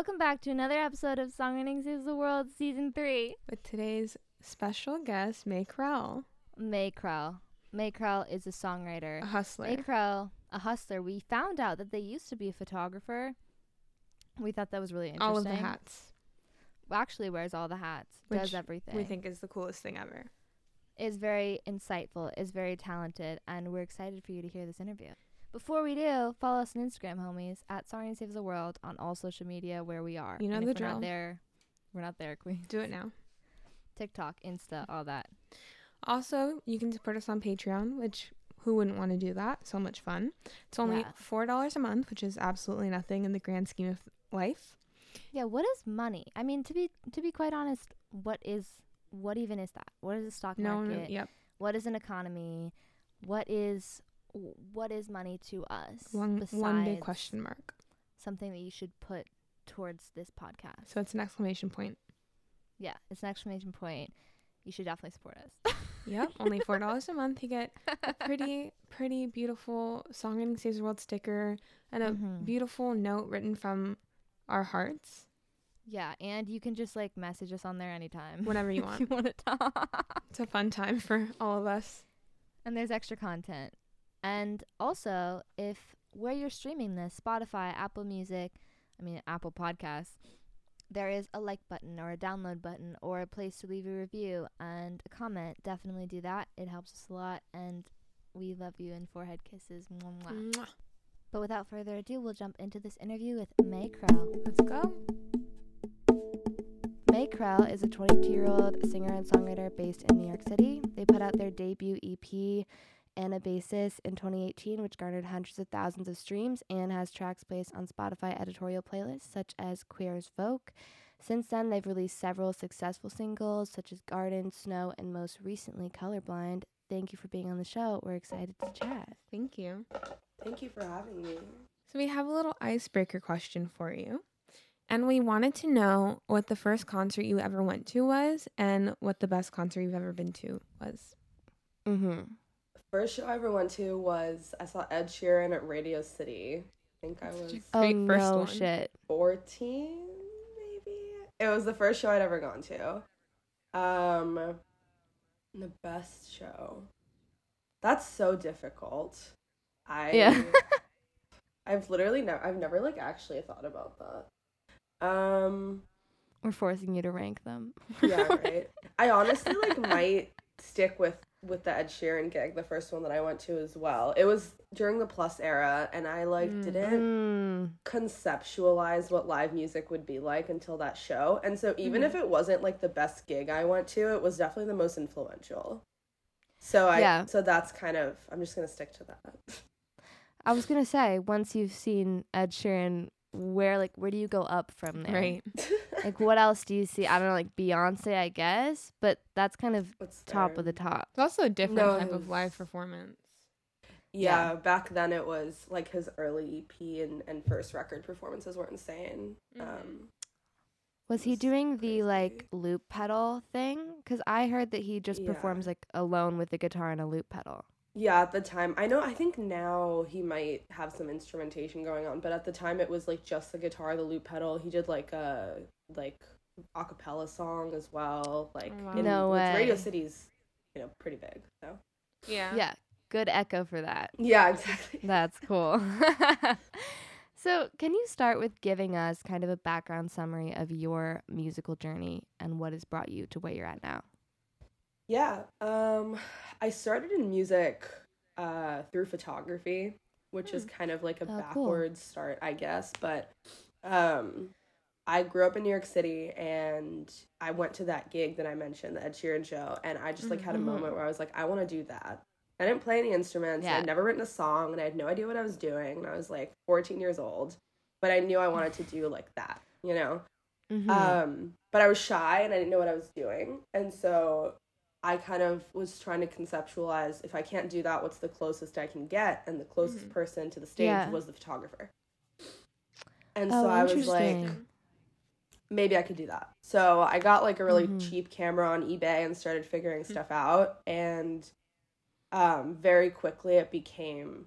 Welcome back to another episode of Songwriting Saves the World Season 3. With today's special guest, Mae Krell. Mae Krell. Mae Krell is a songwriter. a hustler. Mae Krell, a hustler. We found out that they used to be a photographer. We thought that was really interesting. All of the hats, Well, actually wears all the hats, does everything. we think is the coolest thing ever. is very insightful, is very talented, and we're excited for you to hear this interview. Before we do, follow us on Instagram, homies, at Songwriting Saves the World on all social media where we are. You know And the if we're drill. Not there, we're not there, Queen. Do it now. TikTok, Insta, all that. Also, you can support us on Patreon, which who wouldn't want to do that? So much fun. It's only Yeah. four dollars a month, which is absolutely nothing in the grand scheme of life. Yeah, what is money? I mean, to be to be quite honest, what is what even is that? What is a stock No, market? no, yep. What is an economy? What is what is money to us? One one big question mark. Something that you should put towards this podcast. So it's an exclamation point. yeah, it's an exclamation point. You should definitely support us. Yep, only four dollars a month. You get a pretty, pretty beautiful Songwriting Saves the World sticker and a Mhm. beautiful note written from our hearts yeah, and you can just like message us on there anytime. whenever you want. you want to talk. It's a fun time for all of us. and there's extra content. And also, if where you're streaming this, Spotify, Apple Music, I mean Apple Podcasts, there is a like button or a download button or a place to leave a review and a comment. Definitely do that. It helps us a lot and we love you and forehead kisses. Mwah, mwah. Mwah. But without further ado, we'll jump into this interview with Mae Krell. Let's go. Mae Krell is a 22 year old singer and songwriter based in New York City. They put out their debut EP, Anabasis, in 2018, which garnered hundreds of thousands of streams and has tracks placed on Spotify editorial playlists such as Queer as Folk. Since then, they've released several successful singles such as Garden, Snow, and most recently Colorblind. Thank you for being on the show. We're excited to chat. Thank you. Thank you for having me. So we have a little icebreaker question for you. And we wanted to know what the first concert you ever went to was and what the best concert you've ever been to was. Mm-hmm. First show I ever went to was I saw Ed Sheeran at Radio City. I think I was Great Oh, first no one. shit. 14, maybe. It was the first show I'd ever gone to. Um, the best show. That's so difficult. I Yeah. I've literally never I've never like actually thought about that. Um, We're forcing you to rank them. yeah, right. I honestly like might stick with with the Ed Sheeran gig, the first one that I went to as well. It was during the Plus era, and I like Mm. didn't Mm. conceptualize what live music would be like until that show. And so even if it wasn't like the best gig I went to, it was definitely the most influential. So I Yeah. so that's kind of I'm just gonna stick to that. I was gonna say, once you've seen Ed Sheeran, where like where do you go up from there? Right. Like what else do you see? I don't know, like Beyonce, I guess, but that's kind of What's top of the top. It's also a different No, type of live performance. Yeah, back then it was like his early EP and, and first record performances were insane. Mhm. Um Was he It's doing the like loop pedal thing? Because I heard that he just Yeah. performs like alone with the guitar and a loop pedal. Yeah, at the time, I know. I think now he might have some instrumentation going on, but at the time it was like just the guitar, the loop pedal. He did like a like a cappella song as well. Like Oh, wow. in, No which Radio. City's, you know, pretty big. So Yeah. Yeah, good echo for that. yeah, exactly. That's cool. so, can you start with giving us kind of a background summary of your musical journey and what has brought you to where you're at now? Yeah. Um, I started in music uh, through photography, which is kind of like a Oh, cool. backwards start, I guess. But um, I grew up in New York City, and I went to that gig that I mentioned, the Ed Sheeran show, and I just like had a Mhm. moment where I was like, I want to do that. I didn't play any instruments. Yeah. I'd never written a song, and I had no idea what I was doing. And I was like 14 years old, but I knew I wanted to do like that, you know. Mm-hmm. Um, but I was shy and I didn't know what I was doing. And so I kind of was trying to conceptualize if I can't do that, what's the closest I can get? And the closest Mhm. person to the stage Yeah. was the photographer. And oh, so I was like, maybe I could do that. So I got like a really Mhm. cheap camera on eBay and started figuring Hmm. stuff out. And um, very quickly it became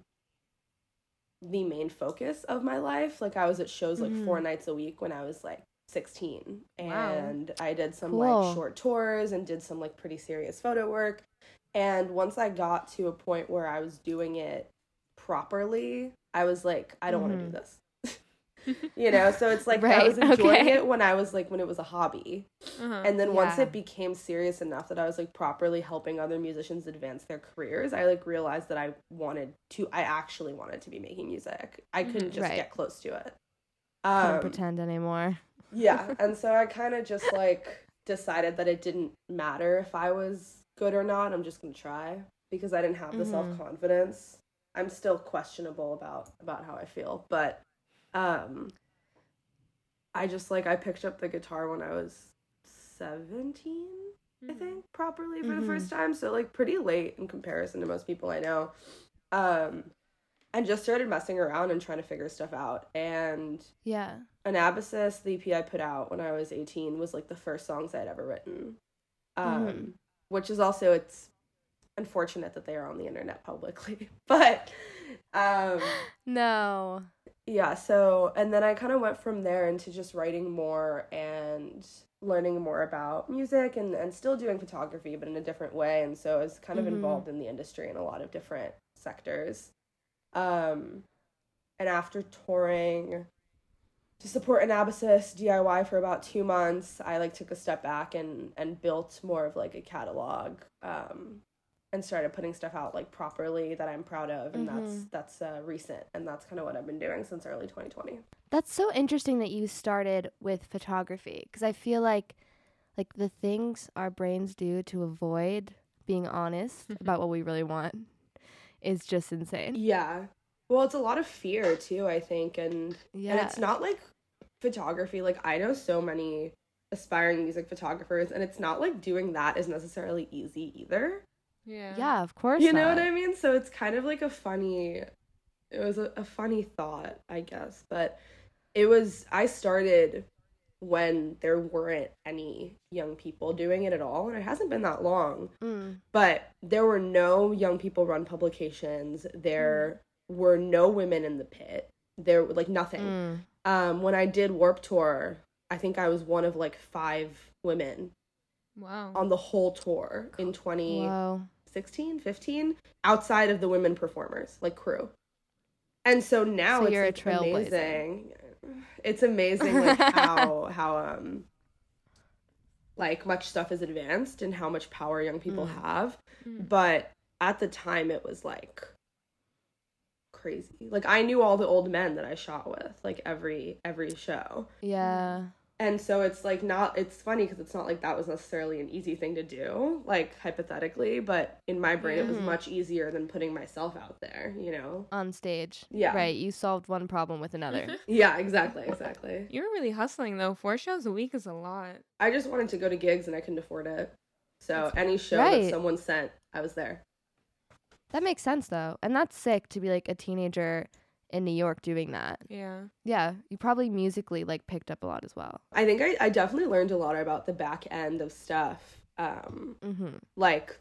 the main focus of my life. Like I was at shows like four Mhm. nights a week when I was like 16 Wow. and I did some Cool. like short tours and did some like pretty serious photo work. And once I got to a point where I was doing it properly, I was like, I don't want to do this. you know, so it's like I was enjoying okay. it when I was like when it was a hobby. Uh-huh. And then once it became serious enough that I was like properly helping other musicians advance their careers, I like realized that I wanted to I actually wanted to be making music. I couldn't just Right. get close to it. Couldn't Um, pretend anymore. Yeah, and so I kind of just like decided that it didn't matter if I was good or not. I'm just going to try because I didn't have the Mhm. self-confidence. I'm still questionable about about how I feel, but um I just like I picked up the guitar when I was 17, I Mhm. think, properly for the Mhm. first time, so like pretty late in comparison to most people I know. Um and just started messing around and trying to figure stuff out and Yeah. Anabasis, the EP I put out when I was 18, was like the first songs I'd ever written. Um, Mhm. Which is also, it's unfortunate that they are on the internet publicly. But um, No. yeah, so, and then I kind of went from there into just writing more and learning more about music and, and still doing photography, but in a different way. And so I was kind of Mhm. involved in the industry in a lot of different sectors. Um, and after touring to support Anabasis DIY for about two months, I like took a step back and and built more of like a catalog. Um, and started putting stuff out like properly that I'm proud of, and that's Mhm. that's uh, recent, and that's kind of what I've been doing since early 2020. That's so interesting that you started with photography because I feel like like the things our brains do to avoid being honest about what we really want is just insane. Yeah, well, it's a lot of fear too, I think, and Yeah. and it's not like photography. Like I know so many aspiring music photographers, and it's not like doing that is necessarily easy either. Yeah. yeah, of course. you know what. I mean? So it's kind of like a funny it was a, a funny thought, I guess. But it was I started when there weren't any young people doing it at all, and it hasn't been that long. Mm. But there were no young people run publications. There were no women in the pit. There like nothing. Mm. Um when I did Warped Tour, I think I was one of like five women Wow. on the whole tour in 20 Whoa. 16 15 outside of the women performers like crew and so now So it's like, amazing it's amazing like how how um like much stuff is advanced and how much power young people Mm. have Mm. but at the time it was like crazy like i knew all the old men that i shot with like every every show Yeah. And so it's like not it's funny because it's not like that was necessarily an easy thing to do like hypothetically but in my brain it was Mhm. much easier than putting myself out there you know On stage. Yeah. Right. You solved one problem with another. yeah exactly exactly you were really hustling though. Four shows a week is a lot. i just wanted to go to gigs and i couldn't afford it so any show Right. that someone sent i was there that makes sense though. And that's sick to be like a teenager in New York doing that. Yeah. Yeah. You probably musically like picked up a lot as well. i think i, I definitely learned a lot about the back end of stuff um Mm-hmm. like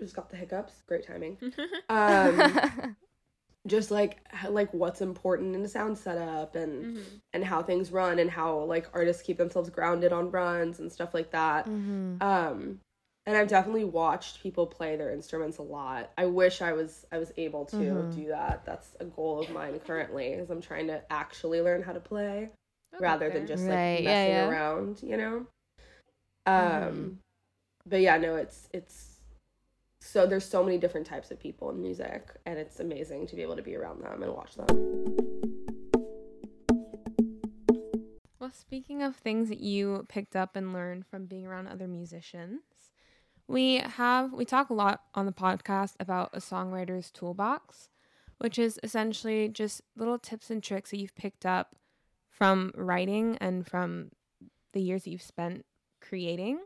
just got the hiccups great timing um just like like what's important in a sound setup and Mhm. and how things run and how like artists keep themselves grounded on runs and stuff like that. mm-hmm. Um and I've definitely watched people play their instruments a lot. I wish I was I was able to Mhm. do that. That's a goal of mine currently is I'm trying to actually learn how to play I'll rather than just Right, like yeah, messing yeah. around, you know. Um Mhm. but yeah, no, it's it's so there's so many different types of people in music and it's amazing to be able to be around them and watch them. Well, speaking of things that you picked up and learned from being around other musicians, we have we talk a lot on the podcast about a songwriter's toolbox, which is essentially just little tips and tricks that you've picked up from writing and from the years that you've spent creating.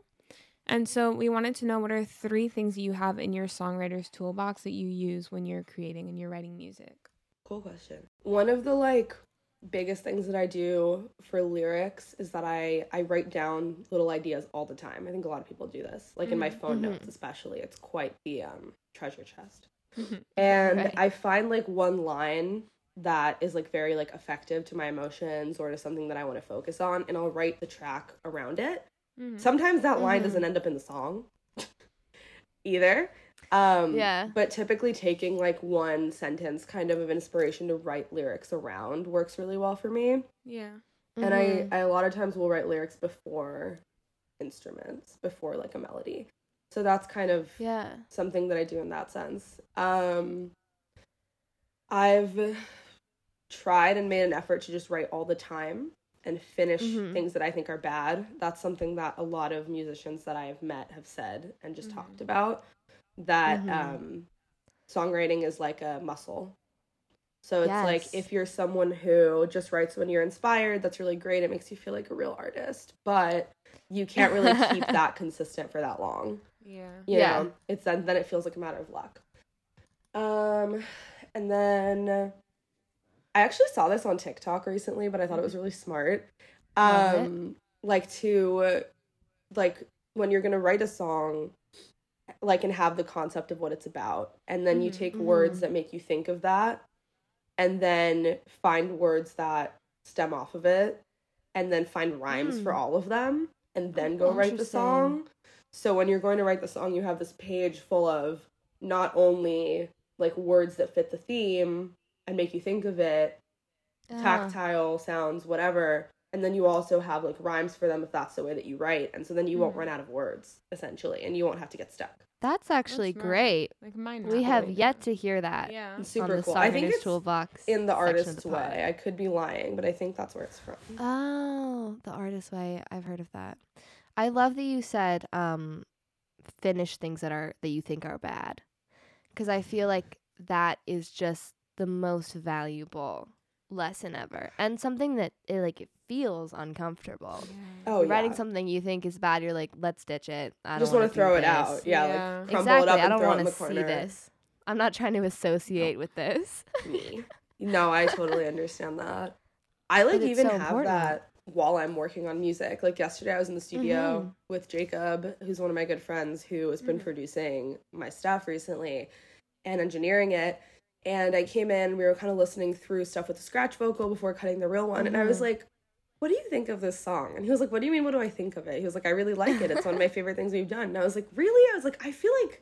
And so we wanted to know what are three things you have in your songwriter's toolbox that you use when you're creating and you're writing music. Cool question. One of the like biggest things that I do for lyrics is that I I write down little ideas all the time. I think a lot of people do this. Like in my Mhm. phone Mhm. notes especially. It's quite the um treasure chest. And Right. I find like one line that is like very like effective to my emotions or to something that I want to focus on and I'll write the track around it. Mhm. Sometimes that line Mhm. doesn't end up in the song either. Um Yeah. but typically taking like one sentence kind of of inspiration to write lyrics around works really well for me. Yeah. And I, Mhm. I a lot of times will write lyrics before instruments, before like a melody. So that's kind of yeah. something that I do in that sense. Um, I've tried and made an effort to just write all the time and finish Mhm. things that I think are bad. That's something that a lot of musicians that I have met have said and just Mhm. talked about. That Mhm. um, songwriting is like a muscle. So it's like if you're someone who just writes when you're inspired, that's really great. It makes you feel like a real artist. But you can't really keep that consistent for that long Yeah. you Yeah. know it's then then it feels like a matter of luck um and then i actually saw this on tiktok recently but i thought it was really smart um like to like when you're gonna write a song like and have the concept of what it's about and then you Mhm. take words Mhm. that make you think of that and then find words that stem off of it and then find rhymes for Mm. all of them and then go write the song so when you're going to write the song you have this page full of not only like words that fit the theme and make you think of it Ah. tactile sounds whatever and then you also have like rhymes for them if that's the way that you write and so then you won't Mhm. run out of words essentially and you won't have to get stuck That's actually smart. great. Like mine. We have yet to hear that Yeah. it's on super the cool i think Songwriters it's Toolbox in the section artist's the way i could be lying but i think that's where it's from Oh, the artist way. I've heard of that. I love that you said um finish things that are that you think are bad. Cuz I feel like that is just the most valuable lesson ever. And something that it like it feels uncomfortable. oh yeah Writing something you think is bad, you're like, let's ditch it. I just want want to to throw it this. out yeah, Yeah. like crumble Exactly. it up I don't want to see this. I'm not trying to associate with this. me. No, I totally understand that. I like even so have important. that while I'm working on music. Like yesterday, I was in the studio Mhm. with Jacob, who's one of my good friends who has been Mhm. producing my stuff recently and engineering it. And I came in, we were kind of listening through stuff with the scratch vocal before cutting the real one. And I was Mhm. like, what do you think of this song? And he was like, what do you mean? What do I think of it? He was like, I really like it. It's one of my favorite things we've done. And I was like, really? I was like, I feel like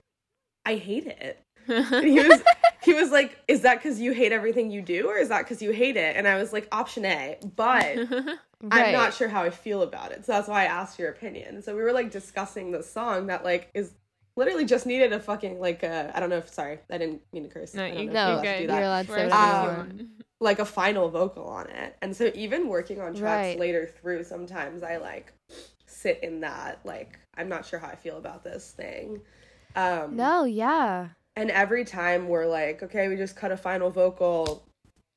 I hate it. And he was he was like, "Is that because you hate everything you do, or is that because you hate it?" And I was like, "Option A," but I'm not sure how I feel about it, so that's why I asked your opinion. So we were like discussing this song that like is literally just needed a fucking like uh, I don't know if sorry I didn't mean to curse. no, I don't you, No, you're allowed to do that. You're allowed to say Where's whatever you want. like a final vocal on it, and so even working on tracks Right. later through, sometimes I like sit in that like I'm not sure how I feel about this thing. Um, No, yeah. and every time we're like, okay, we just cut a final vocal.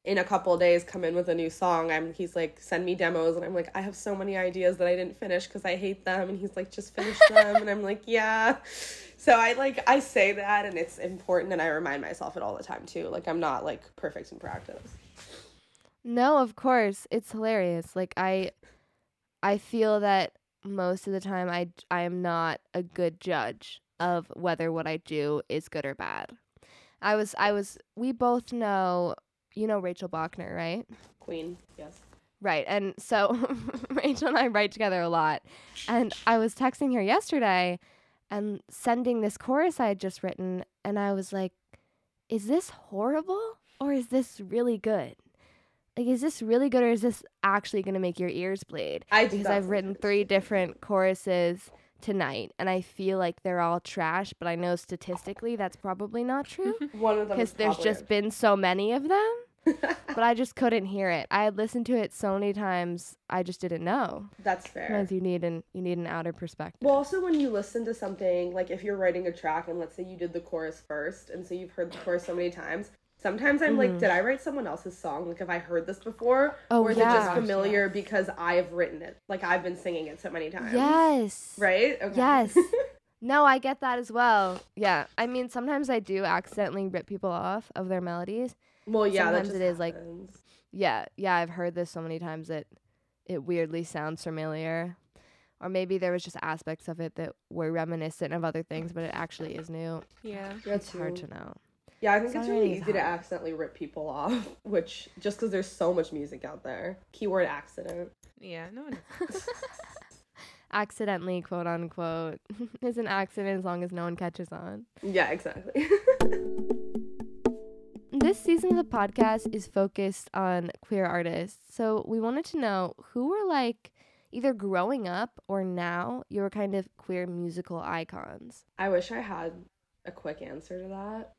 In a couple of days, come in with a new song. I'm. He's like, send me demos, and I'm like, I have so many ideas that I didn't finish because I hate them. And he's like, just finish them, and I'm like, yeah. So I like I say that, and it's important, and I remind myself it all the time too. Like I'm not like perfect in practice. No, of course. It's hilarious. Like I I feel that most of the time I I am not a good judge of whether what I do is good or bad. I was I was we both know you know Rachel Bachner, right? Queen, yes. Right. And so Rachel and I write together a lot. And I was texting her yesterday and sending this chorus I had just written and I was like, is this horrible or is this really good? Like is this really good or is this actually going to make your ears bleed? I do Because I've written three different choruses tonight and I feel like they're all trash, but I know statistically that's probably not true One of them because there's just been so many of them but I just couldn't hear it. I had listened to it so many times, I just didn't know. That's fair. Sometimes you need an you need an outer perspective. Well, also when you listen to something, like if you're writing a track and let's say you did the chorus first, and so you've heard the chorus so many times, sometimes I'm like, Mhm. did I write someone else's song? Like, have I heard this before? Oh, or is yeah. it just familiar because I've written it? Like, I've been singing it so many times. yes. Right? Okay. Yes. No, I get that as well. Yeah. I mean, sometimes I do accidentally rip people off of their melodies. well, yeah, that Sometimes just it is, like. Yeah. Yeah, I've heard this so many times that it weirdly sounds familiar. Or maybe there was just aspects of it that were reminiscent of other things, but it actually is new. Yeah. Yeah, It's hard to know. Yeah, I think it's really Songwriting is easy to accidentally rip people off, which just because there's so much music out there. Keyword accident. Yeah, no one. Accidentally, quote unquote, is an accident as long as no one catches on. Yeah, exactly. This season of the podcast is focused on queer artists. So we wanted to know who were like either growing up or now your kind of queer musical icons. I wish I had a quick answer to that.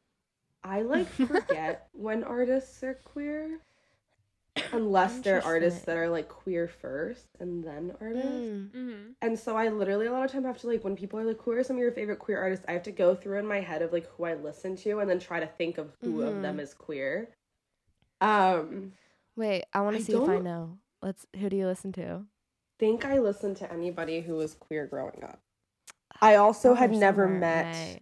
I like forget when artists are queer. Unless they're artists that are like queer first and then artists. Mm. Mm-hmm. And so I literally a lot of time have to like when people are like, who are some of your favorite queer artists? I have to go through in my head of like who I listen to and then try to think of who of them Mhm. is queer. Um Wait, I want to see if I know. Let's. Who do you listen to? think I listened to anybody who was queer growing up. I also had never somewhere, met right.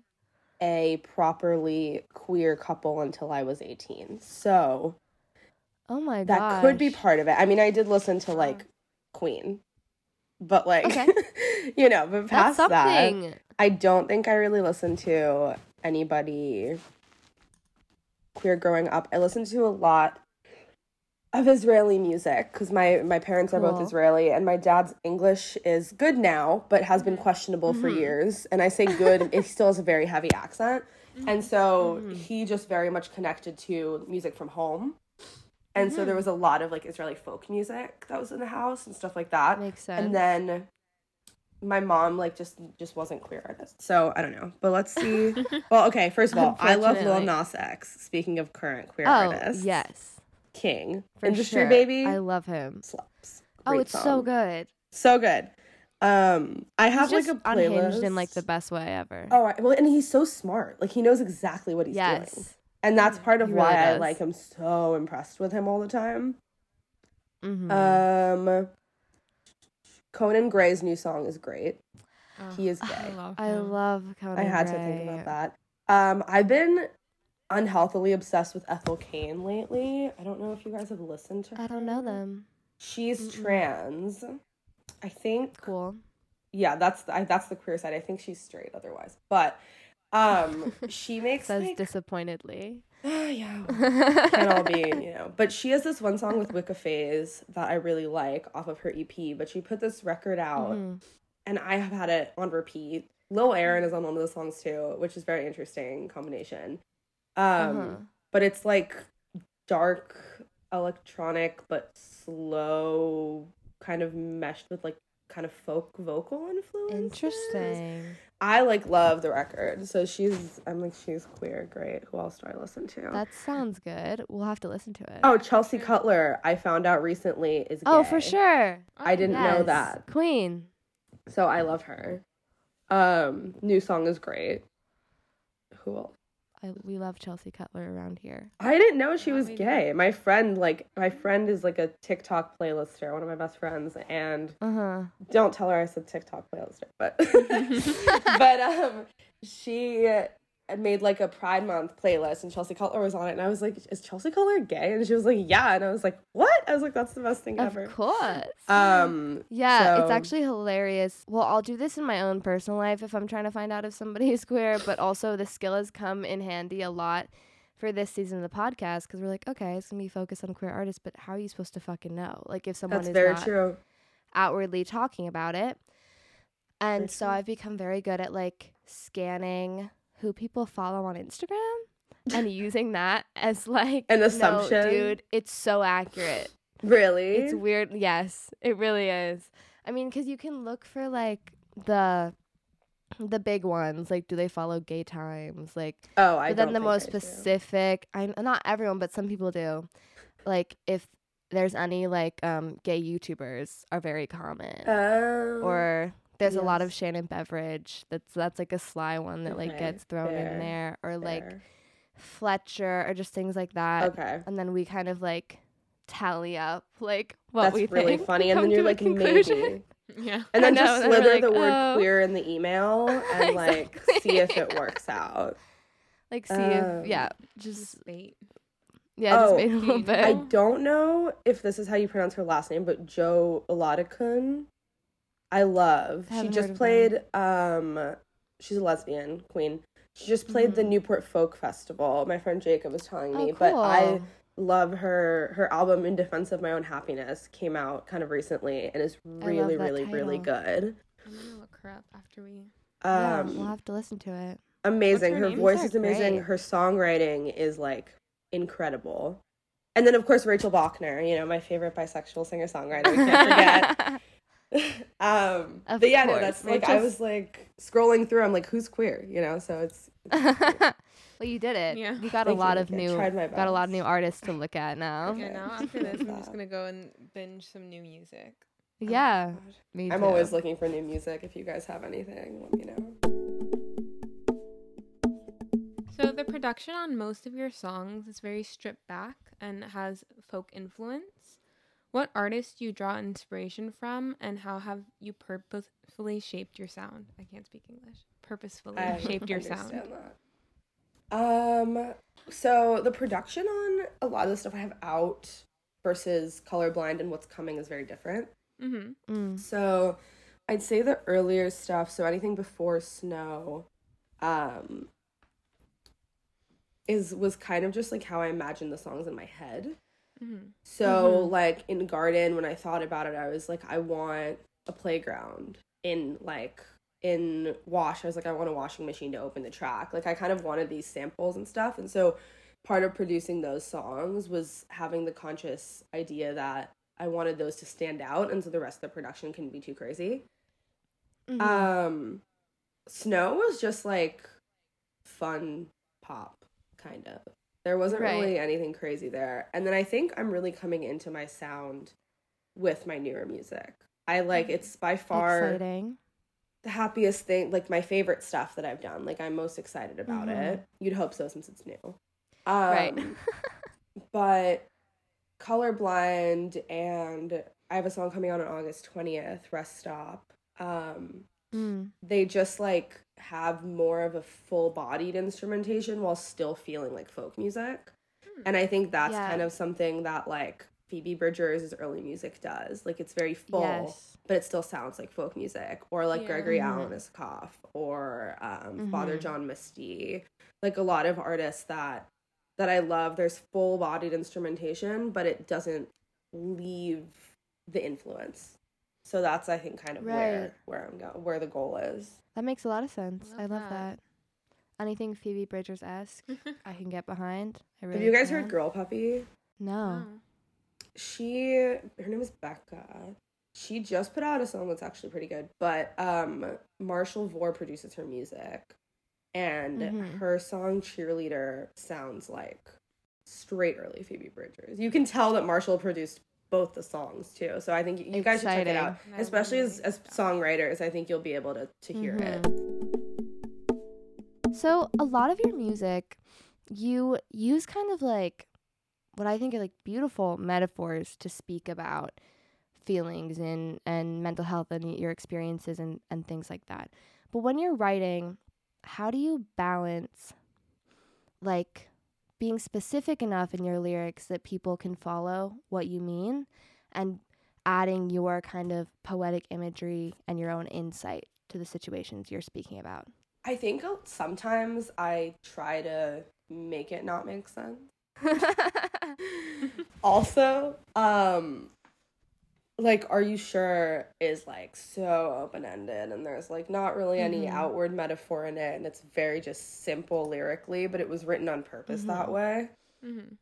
A properly queer couple until I was 18. So Oh my god. that could be part of it. I mean, I did listen to like Queen, but like, Okay. you know, but past that. I don't think I really listened to anybody queer growing up. I listened to a lot of Israeli music because my my parents are both Israeli and my dad's English is good now, but has been questionable for Mhm. years. And I say good, it still has a very heavy accent, and so Mhm. he just very much connected to music from home. And so there was a lot of like Israeli folk music that was in the house and stuff like that Makes sense. and then my mom like just just wasn't queer artist so i don't know but let's see well okay first of all i love lil nas x speaking of current queer oh artists yes, king for industry sure. baby I love him. slaps Oh, Great it's so good. so good um i have He's like just a playlist unhinged in like the best way ever. oh I- well and he's so smart like he knows exactly what he's doing and that's part of He why really i does. like am so impressed with him all the time Mhm. um conan gray's new song is great he is I gay love. I love Conan I had to think about that. Um, I've been unhealthily obsessed with Ethel Cain lately. I don't know if you guys have listened to her. I don't know them. She's Mm-mm. trans. I think. Cool. Yeah, that's the, I, that's the queer side. I think she's straight otherwise, but um, she makes Says like disappointedly. yeah. Can't all be, you know. But she has this one song with Wicca Phase that I really like off of her EP. But she put this record out Mhm. and I have had it on repeat. Lil Aaron is on one of the songs too, which is very interesting combination. Um, Uh-huh. but it's like dark electronic but slow, kind of meshed with like kind of folk vocal influence. Interesting. I like love the record. So she's I'm like she's queer, great. Who else do I listen to? That sounds good. We'll have to listen to it. oh, Chelsea Cutler, I found out recently is Oh, for sure. I didn't know that. Queen. So I love her. Um, new song is great. Who else? I, we love Chelsea Cutler around here. I didn't know she was we do. gay. My friend, like, my friend is like a TikTok playlister, one of my best friends, and Uh huh. don't tell her I said TikTok playlister, but but um, she made like a Pride Month playlist, and Chelsea Cutler was on it, and I was like, "Is Chelsea Cutler gay?" And she was like, "Yeah," and I was like, "What?" I was like, "That's the best thing Of ever." course. Um, Yeah, it's actually hilarious. Well, I'll do this in my own personal life if I'm trying to find out if somebody is queer, but also the skill has come in handy a lot for this season of the podcast because we're like, okay, it's gonna be focused on queer artists, but how are you supposed to fucking know? Like if someone that's is very not true. outwardly talking about it. And Very so true. I've become very good at like scanning who people follow on Instagram and using that as like An no, assumption? dude, it's so accurate. Really? It's weird. Yes, it really is. I mean, because you can look for like the the big ones, like do they follow gay times, like. oh, I But then the most specific, I not everyone, but some people do. Like if there's any like um gay YouTubers are very common, Oh. or there's a lot of. Shannon Beveridge. That's that's like a sly one that like gets thrown fair, in there, or like Fletcher, or just things like that okay. and then we kind of like tally up like what That's we really think. funny. And then you're like, maybe. Yeah. And then know, just and slither like, the word oh. queer in the email and like see if it works out. like see Um, if yeah, just Just bait. yeah, just Oh, wait a little bit. I don't know if this is how you pronounce her last name, but Joy Oladokun. I love. She just played um she's a lesbian queen. She just played the Mhm. Newport Folk Festival. My friend Jacob was telling me, Oh, but I love her. Her album "In Defense of My Own Happiness" came out kind of recently and is really, really, really good. I'm gonna look her up after we. yeah, Um, we'll have to listen to it. amazing. her Her voice is amazing. great. Her songwriting is like incredible. And then of course Rachel Bachner, you know, my favorite bisexual singer songwriter. Can't forget. um, Of but yeah, no, that's like I was like scrolling through. I'm like, who's queer? You know, so it's well, you did it. Yeah. You got Thank a lot you. of I new got a lot of new artists to look at now. Yeah, Okay. now after this, I'm just gonna go and binge some new music. Yeah, me I'm always looking for new music. If you guys have anything, let me know. So the production on most of your songs is very stripped back and has folk influence. What artists do you draw inspiration from, and how have you purposefully shaped your sound? I can't speak English. Purposefully I shaped your sound. that. Um, so the production on a lot of the stuff I have out versus colorblind and what's coming is very different. Mm-hmm. Mm. So I'd say the earlier stuff, so anything before snow, um, is was kind of just like how I imagined the songs in my head. Mm-hmm. So Mhm. like in garden when I thought about it, I was like, I want a playground. In like in wash, I was like, I want a washing machine to open the track. Like I kind of wanted these samples and stuff. And so part of producing those songs was having the conscious idea that I wanted those to stand out and so the rest of the production couldn't be too crazy. Mhm. Um Snow was just like fun pop kind of. There wasn't Right. really anything crazy there. And then I think I'm really coming into my sound with my newer music. I like it's by far Exciting. the happiest thing, like my favorite stuff that I've done. Like I'm most excited about Mhm. it. You'd hope so since it's new. Um, right. but colorblind and I have a song coming out on August 20th, Rest Stop. Um, mm. they just like have more of a full bodied instrumentation while still feeling like folk music. Hmm. And I think that's Yeah. kind of something that like Phoebe Bridgers' early music does. Like it's very full, Yes. but it still sounds like folk music. Or like Yeah. Gregory Mhm. Alan Isakov or um, Father Mhm. John Misty. Like a lot of artists that that I love. There's full bodied instrumentation, but it doesn't leave the influence. So that's I think kind of Right. where where I'm going, where the goal is. That makes a lot of sense. I Love love that. that. Anything Phoebe Bridgers esque, I can get behind. I really Have you guys can. heard Girl Puppy? No. Oh. She her name is Becca. She just put out a song that's actually pretty good, but um Marshall Vore produces her music and Mhm. her song Cheerleader sounds like straight early Phoebe Bridgers. You can tell that Marshall produced both the songs too. So I think you guys should check it out. I Especially as as songwriters, I think you'll be able to to hear it. Mm-hmm. So a lot of your music, you use kind of like what I think are like beautiful metaphors to speak about feelings and and mental health and your experiences and and things like that. But when you're writing, how do you balance like being specific enough in your lyrics that people can follow what you mean and adding your kind of poetic imagery and your own insight to the situations you're speaking about? I think sometimes I try to make it not make sense. also, um like are you sure is like so open-ended and there's like not really any Mhm. outward metaphor in it and it's very just simple lyrically, but it was written on purpose that Mhm. way. Mm-hmm.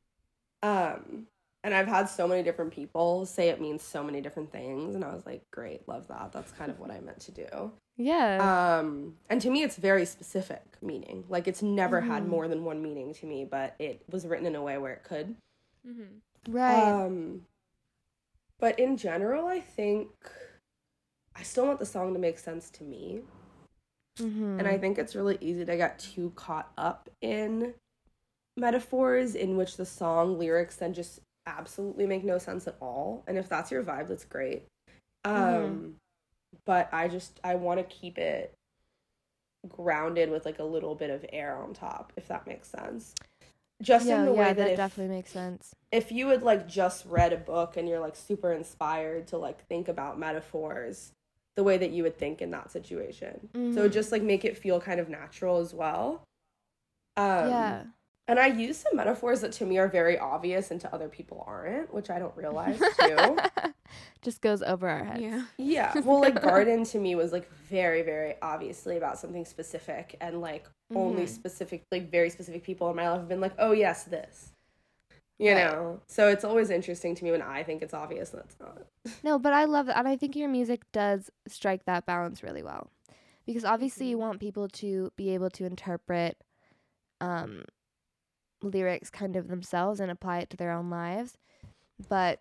Um and I've had so many different people say it means so many different things and I was like, "Great, love that. That's kind of what I meant to do." yeah. Um, and to me, it's very specific meaning. Like it's never had Mhm. more than one meaning to me, but it was written in a way where it could. Mm-hmm. right. Um, but in general, I think I still want the song to make sense to me, mm-hmm. and I think it's really easy to get too caught up in metaphors in which the song lyrics then just absolutely make no sense at all. And if that's your vibe, that's great. Um, Mhm. but I just I want to keep it grounded with like a little bit of air on top, if that makes sense. Just yeah, in the yeah, way that, that, if, definitely makes sense. if you had like just read a book and you're like super inspired to like think about metaphors the way that you would think in that situation. So Mhm. just like make it feel kind of natural as well. Um, yeah. And I use some metaphors that to me are very obvious and to other people aren't, which I don't realize too. Just goes over our heads. Yeah. yeah. Well, like garden to me was like very, very obviously about something specific and like only Mhm. specific, like very specific people in my life have been like, oh, yes, this. You Right. know? So it's always interesting to me when I think it's obvious and it's not. No, but I love that. And I think your music does strike that balance really well. Because obviously you Mhm. want people to be able to interpret um, lyrics kind of themselves and apply it to their own lives. But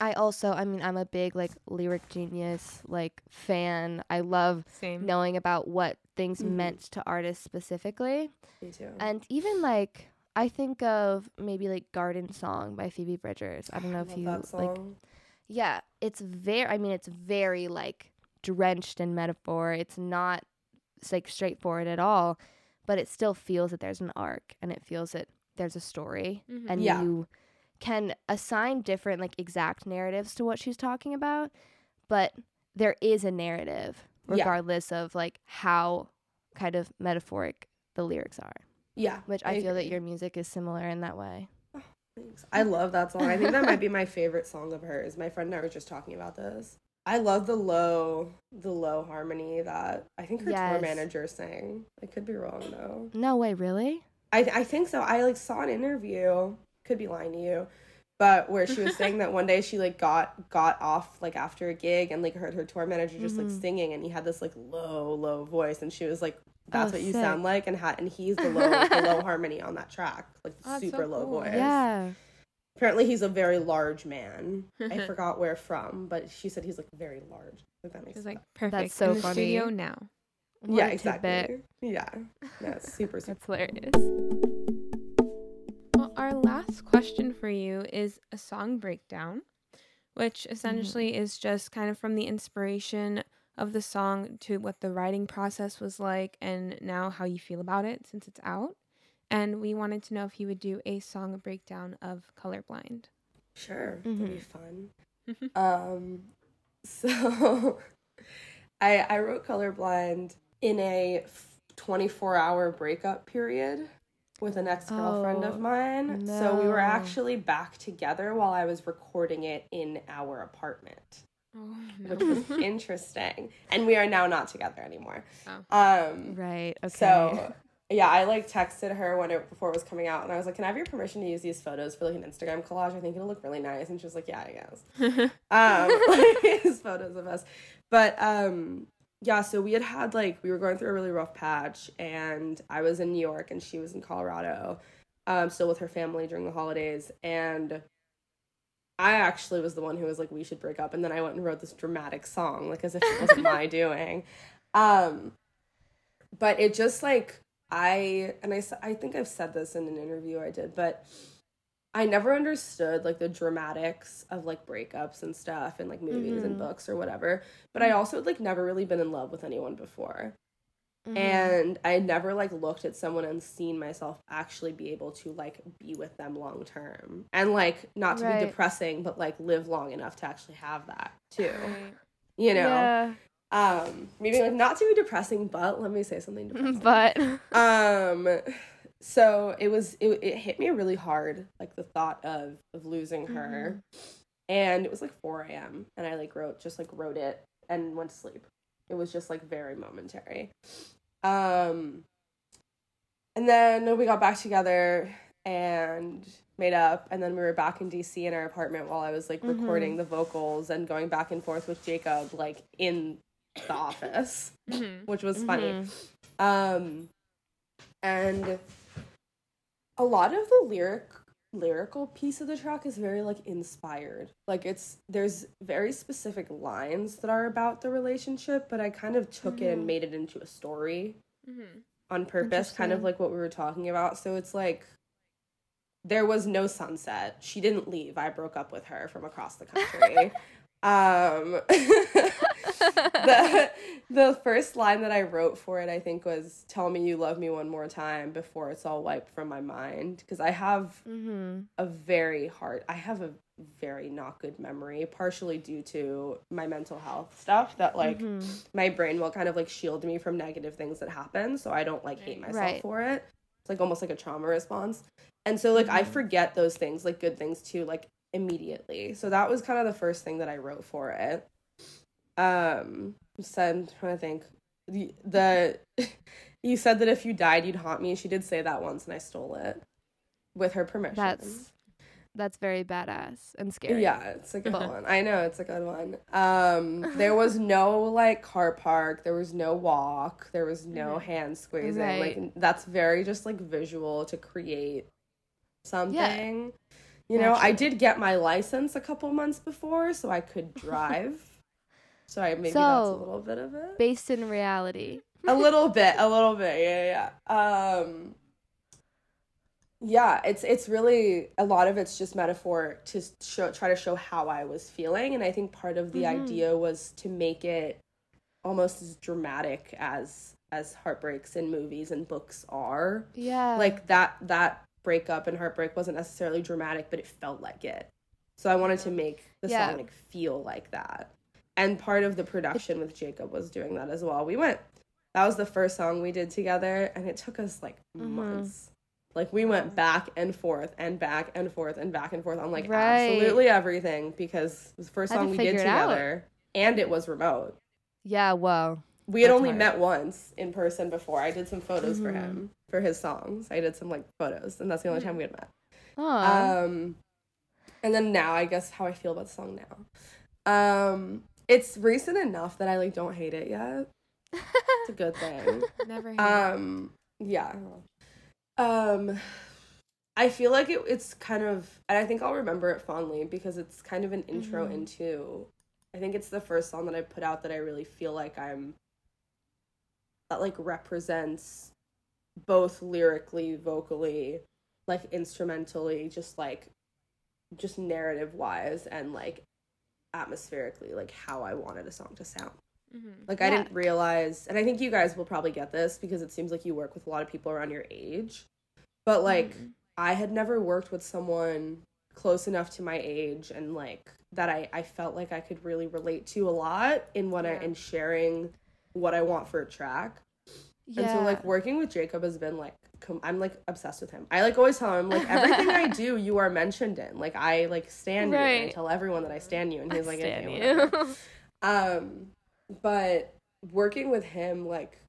I also, I mean, I'm a big like lyric genius, like fan. I love Same. knowing about what things Mhm. meant to artists specifically. Me too. And even like, I think of maybe like Garden Song by Phoebe Bridgers. I don't know if love you like yeah, it's very. I mean, it's very like drenched in metaphor. It's not like straightforward at all, but it still feels that there's an arc and it feels that there's a story, Mhm. and Yeah. you can assign different like exact narratives to what she's talking about, but there is a narrative Yeah. regardless of like how kind of metaphoric the lyrics are. Yeah. Which I, feel that your music is similar in that way. Thanks. I love that song. I think that might be my favorite song of hers. My friend and I were just talking about this. I love the low, the low harmony that I think her tour Yes. manager sang. I could be wrong though. No way, really? I I think so. I like saw an interview. Could be lying to you, but where she was saying that one day she like got got off like after a gig and like heard her tour manager just like Mhm. singing and he had this like low low voice and she was like that's Oh, what you sound like and had and he's the low the low harmony on that track like Oh, that's so super low cool. voice. Yeah. Apparently he's a very large man. I forgot where from, but she said he's like very large. Like that makes sense. like perfect. so in the funny. studio now. What yeah, exactly. tidbit. Yeah, yeah, it's super super. That's hilarious. Well, our last question for you is a song breakdown, which essentially mm-hmm. is just kind of from the inspiration of the song to what the writing process was like and now how you feel about it since it's out. And we wanted to know if you would do a song breakdown of Colorblind. Sure, that'd be fun. Um, so I I wrote colorblind in a 24 hour breakup period with an ex girlfriend Oh, of mine. So we were actually back together while I was recording it in our apartment, Oh, which was interesting. And we are now not together anymore. Oh. Um, Right. Okay. so yeah, I like texted her when it before it was coming out, and I was like, "Can I have your permission to use these photos for like an Instagram collage? I think it'll look really nice." And she was like, "Yeah, I guess." um his photos of us but um yeah so we had had like we were going through a really rough patch and i was in new york and she was in colorado um still with her family during the holidays and i actually was the one who was like we should break up and then i went and wrote this dramatic song like as if it wasn't my doing um but it just like i and I I think i've said this in an interview i did but I never understood like the dramatics of like breakups and stuff and like movies and Mhm. books or whatever. But I also had like never really been in love with anyone before. Mhm. And I had never like looked at someone and seen myself actually be able to like be with them long term. And like not to Right. be depressing, but like live long enough to actually have that too. Right. You know? Yeah. Um maybe like not to be depressing, but let me say something depressing. but. Um so it was it, it hit me really hard like the thought of of losing her. And it was like 4 a.m and i like wrote just like wrote it and went to sleep. It was just like very momentary. Um and then we got back together and made up and then we were back in dc in our apartment while i was like Mhm. recording the vocals and going back and forth with jacob like in the office Mhm. which was funny Mhm. um and a lot of the lyric lyrical piece of the track is very like inspired like it's there's very specific lines that are about the relationship but i kind of took it Mhm. and made it into a story Mhm. on purpose kind of like what we were talking about so it's like there was no sunset she didn't leave i broke up with her from across the country um the the first line that I wrote for it, I think, was "Tell me you love me one more time before it's all wiped from my mind." Because I have Mhm. a very hard, I have a very not good memory, partially due to my mental health stuff. That like Mhm. my brain will kind of like shield me from negative things that happen, so I don't like hate myself Right. for it. It's like almost like a trauma response. And so like I Mhm. forget those things, like good things too, like immediately. So that was kind of the first thing that I wrote for it. Um said I'm trying to think. The, the you said that if you died you'd haunt me. She did say that once and I stole it with her permission. That's that's very badass and scary. Yeah, it's a good one. I know it's a good one. Um, there was no like car park. There was no walk. There was no hand squeezing. Right. Like that's very just like visual to create something. Yeah. You know, I did get my license a couple months before, so I could drive. So I maybe that's a little bit of it. Based in reality. a little bit, a little bit. Yeah, yeah. Um yeah, it's it's really a lot of it's just metaphor to show try to show how I was feeling and I think part of the Mhm. idea was to make it almost as dramatic as as heartbreaks in movies and books are. Yeah. Like that that breakup and heartbreak wasn't necessarily dramatic, but it felt like it. So I wanted to make the Yeah. song like feel like that. And part of the production with Jacob was doing that as well. We went that was the first song we did together and it took us like Mhm. months. Like we went back and forth and back and forth and back and forth on like Right. absolutely everything because it was the first song we did figure it out. together and it was remote. yeah, well, We had only hard. met once in person before. I did some photos for Mhm. him for his songs. I did some like photos, and that's the only Mm-hmm. time we had met. Aw. Um, and then now, I guess how I feel about the song now. Um, it's recent enough that I like don't hate it yet. It's a good thing. Never. hate it. um, yeah. Um, I feel like it, it's kind of, and I think I'll remember it fondly because it's kind of an intro Mhm. into. I think it's the first song that I put out that I really feel like I'm. That like represents, both lyrically, vocally, like instrumentally, just like, just narrative wise and like, atmospherically, like how I wanted a song to sound. Mhm. Like I Yeah. didn't realize, and I think you guys will probably get this because it seems like you work with a lot of people around your age. But like Mhm. I had never worked with someone close enough to my age and like that I I felt like I could really relate to a lot in what I in sharing what I want for a track. Yeah. And so like working with Jacob has been like com- I'm like obsessed with him. I like always tell him like everything I do you are mentioned in. Like I like stand you and I tell everyone that I stand you and he's I like stan okay, you. whatever. Um, but working with him, like,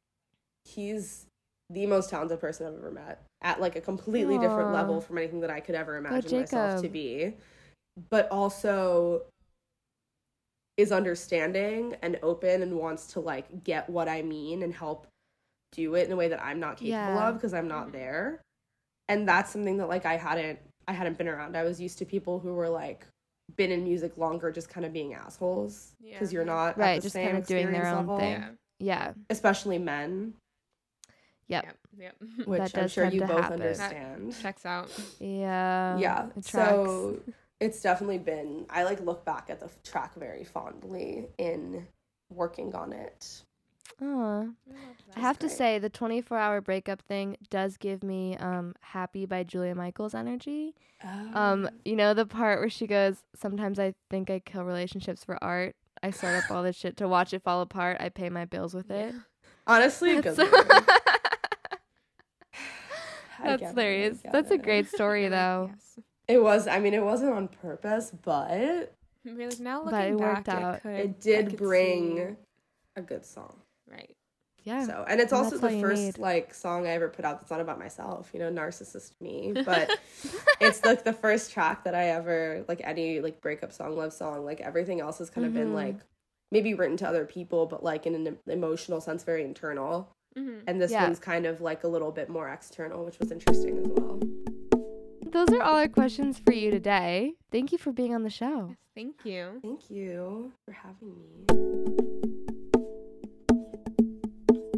he's the most talented person I've ever met at like a completely different level from anything that I could ever imagine myself to be. But also is understanding and open and wants to like get what I mean and help do it in a way that I'm not capable Yeah. of because I'm not Mhm. there. And that's something that like I hadn't I hadn't been around. I was used to people who were like been in music longer just kind of being assholes because Yeah. you're not at Right, the just same kind of doing their own level, thing. Yeah. yeah. especially men Yep. Yep. Yep. which I'm sure you both happen. understand Checks out. Yeah. yeah It so it's definitely been i like look back at the track very fondly in working on it Aw. I That's have to say the 24 hour breakup thing does give me um happy by Julia Michaels energy. Um you know the part where she goes sometimes I think I kill relationships for art. I start up all this shit to watch it fall apart. I pay my bills with it. honestly a good That's, lyric. That's it, hilarious. That's a great story though. Yes. it was i mean it wasn't on purpose but We're like now But looking it worked back, out. It, could, it did bring see- a good song right. Yeah. So, and it's And also the first need. like song I ever put out that's not about myself, you know, narcissist me. But it's like the first track that I ever like any like breakup song, love song, like everything else has kind of been like maybe written to other people, but like in an emotional sense, very internal. Mm-hmm. And this Yeah. one's kind of like a little bit more external, which was interesting as well. Those are all our questions for you today. Thank you for being on the show. Yes, thank you. Thank you for having me.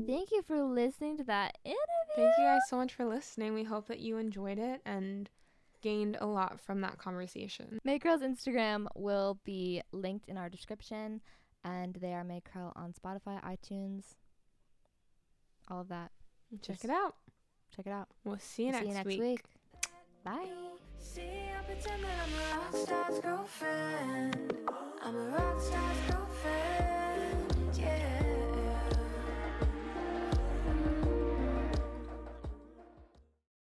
Thank you for listening to that interview. Thank you guys so much for listening. We hope that you enjoyed it and gained a lot from that conversation. Mae Krell's Instagram will be linked in our description, and they are Mae Krell on Spotify, iTunes, all of that. Check Just it out. Check it out. We'll see you See next you next week. week. Bye. See, I pretend that I'm a rock star's girlfriend. I'm a rock star's girlfriend.